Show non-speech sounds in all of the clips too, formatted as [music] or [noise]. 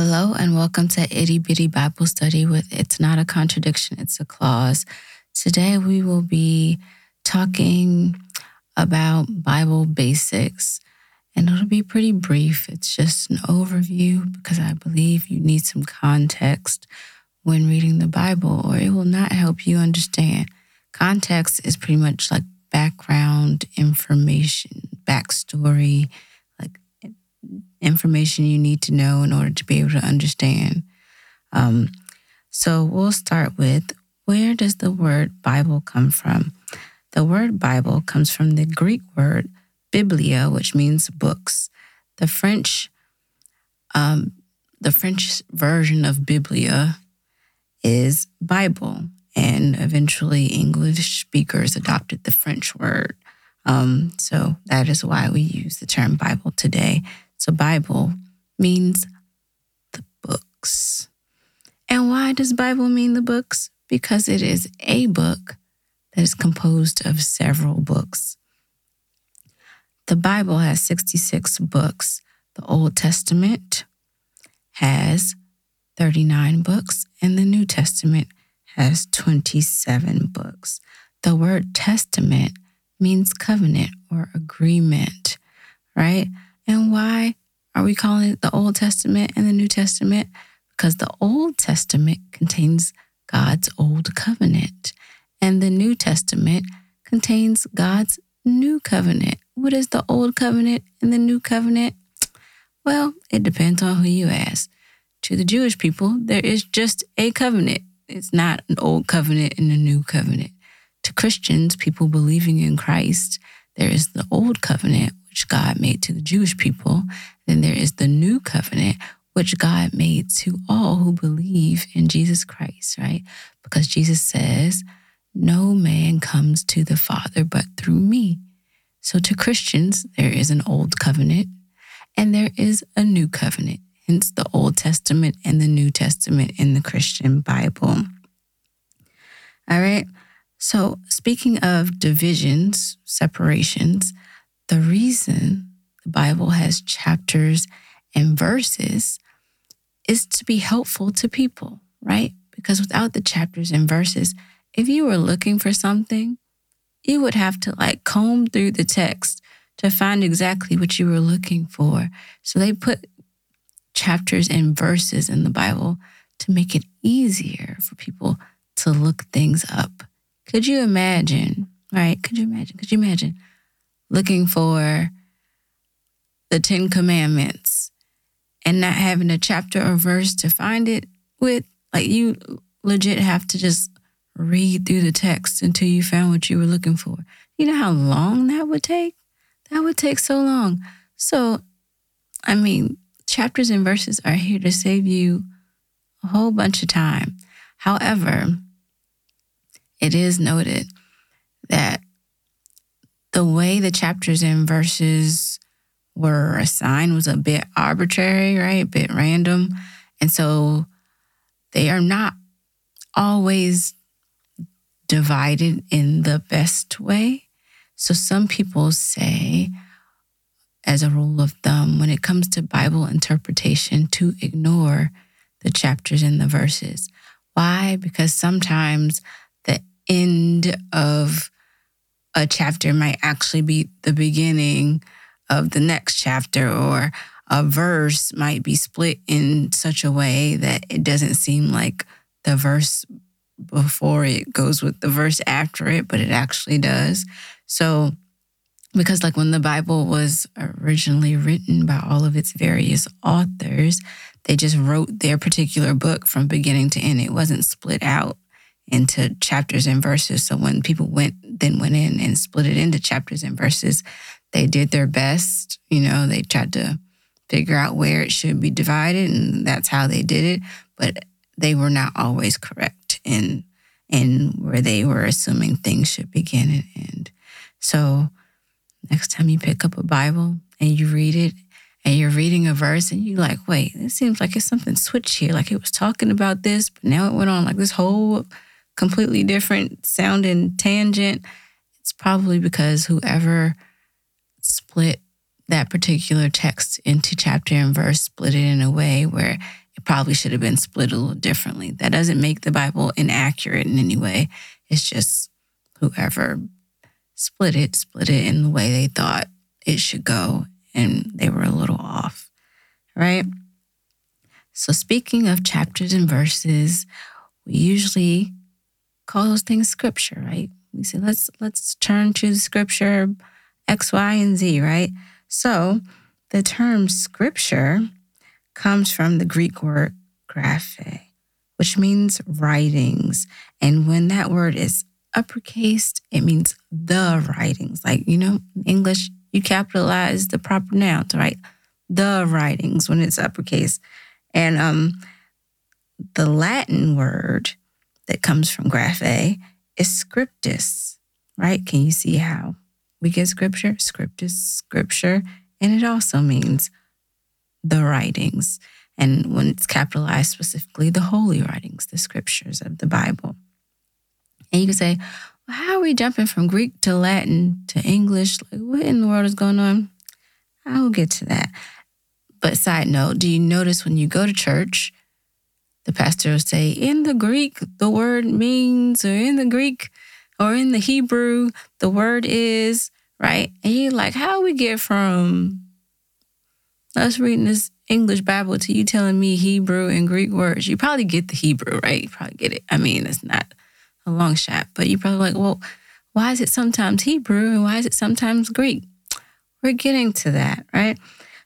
Hello, and welcome to Itty Bitty Bible Study with It's Not a Contradiction, It's a Clause. Today we will be talking about Bible basics, and it'll be pretty brief. It's just an overview because I believe you need some context when reading the Bible, or it will not help you understand. Context is pretty much like background information, backstory information you need to know in order to be able to understand. Um, so we'll start with where does the word Bible come from? The word Bible comes from the Greek word biblia, which means books. The French, um, the French version of biblia is Bible, and eventually English speakers adopted the French word. Um, so that is why we use the term Bible today. So, Bible means the books. And why does Bible mean the books? Because it is a book that is composed of several books. The Bible has 66 books. The Old Testament has 39 books, and the New Testament has 27 books. The word testament means covenant or agreement, right? And why are we calling it the Old Testament and the New Testament? Because the Old Testament contains God's old covenant, and the New Testament contains God's new covenant. What is the old covenant and the new covenant? Well, it depends on who you ask. To the Jewish people, there is just a covenant. It's not an old covenant and a new covenant. To Christians, people believing in Christ, there is the old covenant, which God made to the Jewish people. Then there is the new covenant, which God made to all who believe in Jesus Christ, right? Because Jesus says, No man comes to the Father but through me. So to Christians, there is an old covenant and there is a new covenant, hence the Old Testament and the New Testament in the Christian Bible. All right. So, speaking of divisions, separations, the reason the Bible has chapters and verses is to be helpful to people, right? Because without the chapters and verses, if you were looking for something, you would have to like comb through the text to find exactly what you were looking for. So they put chapters and verses in the Bible to make it easier for people to look things up. Could you imagine, right? Could you imagine? Could you imagine looking for the Ten Commandments and not having a chapter or verse to find it with, like you legit have to just read through the text until you found what you were looking for. You know how long that would take? That would take so long. So, I mean, chapters and verses are here to save you a whole bunch of time. However, it is noted that the way the chapters and verses were assigned was a bit arbitrary, right? A bit random. And so they are not always divided in the best way. So some people say, as a rule of thumb, when it comes to Bible interpretation, to ignore the chapters and the verses. Why? Because sometimes the end of a chapter might actually be the beginning of the next chapter, or a verse might be split in such a way that it doesn't seem like the verse before it goes with the verse after it, but it actually does. So, because like when the Bible was originally written by all of its various authors, they just wrote their particular book from beginning to end. It wasn't split out into chapters and verses. So when people went then went in and split it into chapters and verses, they did their best. You know, they tried to figure out where it should be divided, and that's how they did it. But they were not always correct in in where they were assuming things should begin and end. So next time you pick up a Bible and you read it and you're reading a verse and you're like, wait, it seems like it's something switched here. Like it was talking about this, but now it went on like this whole completely different sounding tangent, it's probably because whoever split that particular text into chapter and verse split it in a way where it probably should have been split a little differently. That doesn't make the Bible inaccurate in any way. It's just whoever split it, split it in the way they thought it should go, and they were a little off, right? So, speaking of chapters and verses, we usually call those things scripture, right? We say let's let's turn to scripture X, Y, and Z, right? So, the term scripture comes from the Greek word graphe, which means writings, and when that word is uppercased, it means the writings. Like, you know, English, you capitalize the proper nouns, right? The writings when it's uppercase. And um, the Latin word that comes from graphe is scriptus, right? Can you see how we get scripture? Scriptus, scripture. And it also means the writings. And when it's capitalized specifically, the holy writings, the scriptures of the Bible. And you can say, well, how are we jumping from Greek to Latin to English? Like, what in the world is going on? I will get to that. But side note, do you notice when you go to church, the pastor will say, in the Greek, the word means, or in the Greek, or in the Hebrew, the word is, right? And you're like, how we get from us reading this English Bible to you telling me Hebrew and Greek words? You probably get the Hebrew, right? You probably get it. I mean, it's not a long shot. But you're probably like, well, why is it sometimes Hebrew and why is it sometimes Greek? We're getting to that, right?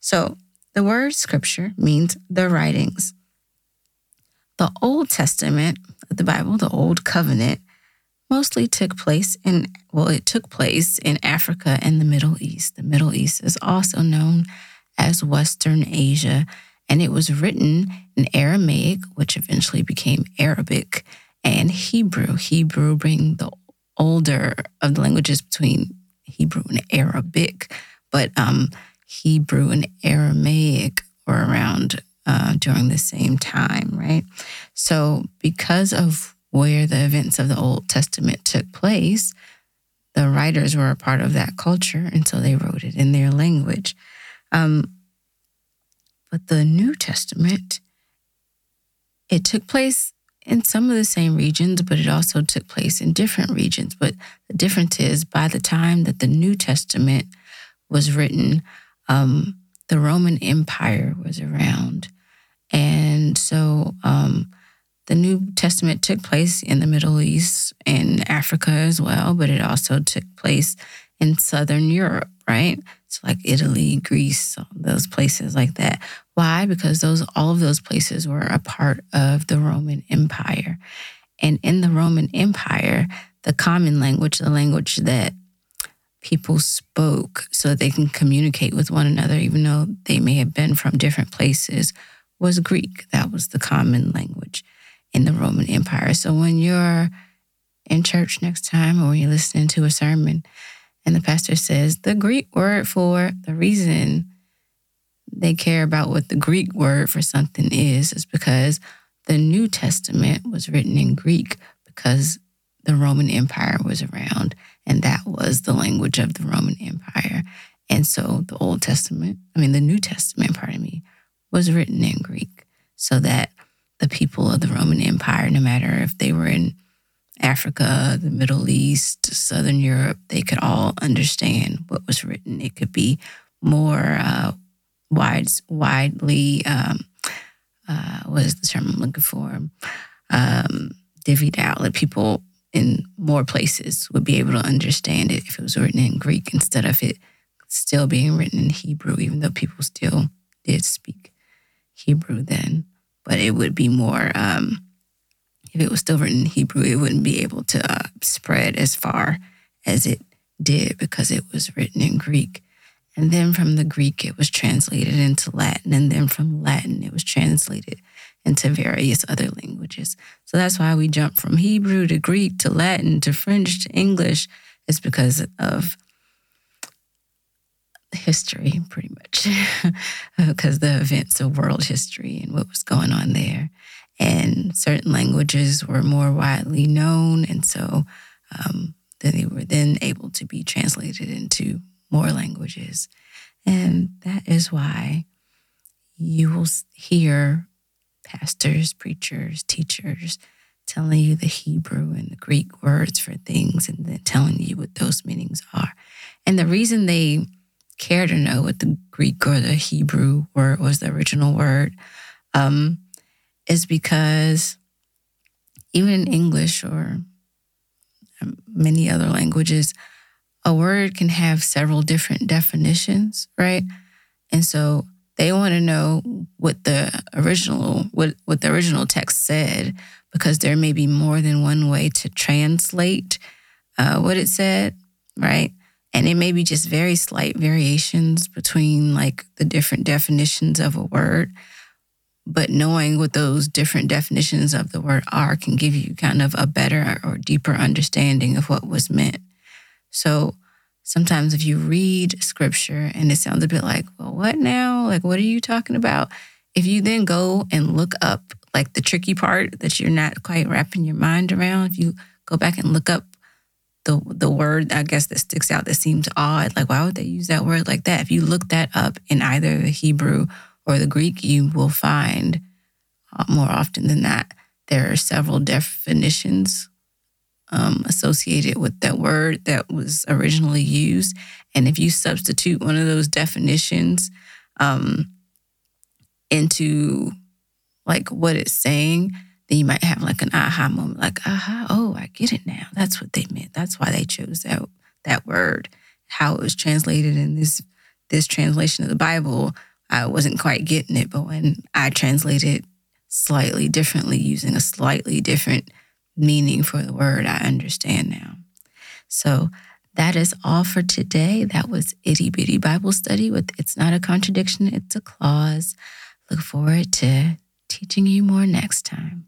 So the word scripture means the writings. The Old Testament, the Bible, the Old Covenant, mostly took place in, well, it took place in Africa and the Middle East. The Middle East is also known as Western Asia, and it was written in Aramaic, which eventually became Arabic, and Hebrew. Hebrew being the older of the languages between Hebrew and Arabic, but um, Hebrew and Aramaic were around uh, during the same time, right? So, because of where the events of the Old Testament took place, the writers were a part of that culture, and so they wrote it in their language. Um, but the New Testament, it took place in some of the same regions, but it also took place in different regions. But the difference is by the time that the New Testament was written, um, the Roman Empire was around. And so um, the New Testament took place in the Middle East and Africa as well, but it also took place in Southern Europe, right? So like Italy, Greece, those places like that. Why? Because those all of those places were a part of the Roman Empire. And in the Roman Empire, the common language, the language that people spoke so they can communicate with one another, even though they may have been from different places, was Greek. That was the common language in the Roman Empire. So when you're in church next time or when you're listening to a sermon and the pastor says the Greek word for the reason they care about what the Greek word for something is, is because the New Testament was written in Greek because the Roman Empire was around and that was the language of the Roman Empire. And so the Old Testament, I mean, the New Testament, pardon me, was written in Greek so that the people of the Roman Empire, no matter if they were in Africa, the Middle East, Southern Europe, they could all understand what was written. It could be more uh, wide, widely, um, uh, what is the term I'm looking for? Um, divvied out. That people in more places would be able to understand it if it was written in Greek instead of it still being written in Hebrew, even though people still did speak Hebrew then. But it would be more, um, if it was still written in Hebrew, it wouldn't be able to uh, spread as far as it did because it was written in Greek. And then from the Greek, it was translated into Latin. And then from Latin, it was translated into various other languages. So that's why we jump from Hebrew to Greek to Latin to French to English. It's because of history, pretty much, [laughs] because the events of world history and what was going on there. And certain languages were more widely known. And so um, then they were then able to be translated into more languages. And that is why you will hear pastors, preachers, teachers telling you the Hebrew and the Greek words for things and then telling you what those meanings are. And the reason they care to know what the Greek or the Hebrew word was, the original word, um, is because even in English or um, many other languages, a word can have several different definitions, right? And so they want to know what the original what what the original text said because there may be more than one way to translate uh, what it said, right? And it may be just very slight variations between like the different definitions of a word. But knowing what those different definitions of the word are can give you kind of a better or deeper understanding of what was meant. So sometimes if you read scripture and it sounds a bit like, well, what now? Like, what are you talking about? If you then go and look up like the tricky part that you're not quite wrapping your mind around, if you go back and look up the the word I guess that sticks out that seems odd. Like why would they use that word like that? If you look that up in either the Hebrew or the Greek, you will find uh, more often than that there are several definitions um, associated with that word that was originally used. And if you substitute one of those definitions um, into like what it's saying, then you might have like an aha moment, like, aha, oh, I get it now. That's what they meant. That's why they chose that that word. How it was translated in this this translation of the Bible, I wasn't quite getting it. But when I translated slightly differently, using a slightly different meaning for the word, I understand now. So that is all for today. That was Itty Bitty Bible Study with It's Not a Contradiction, It's a Clause. Look forward to teaching you more next time.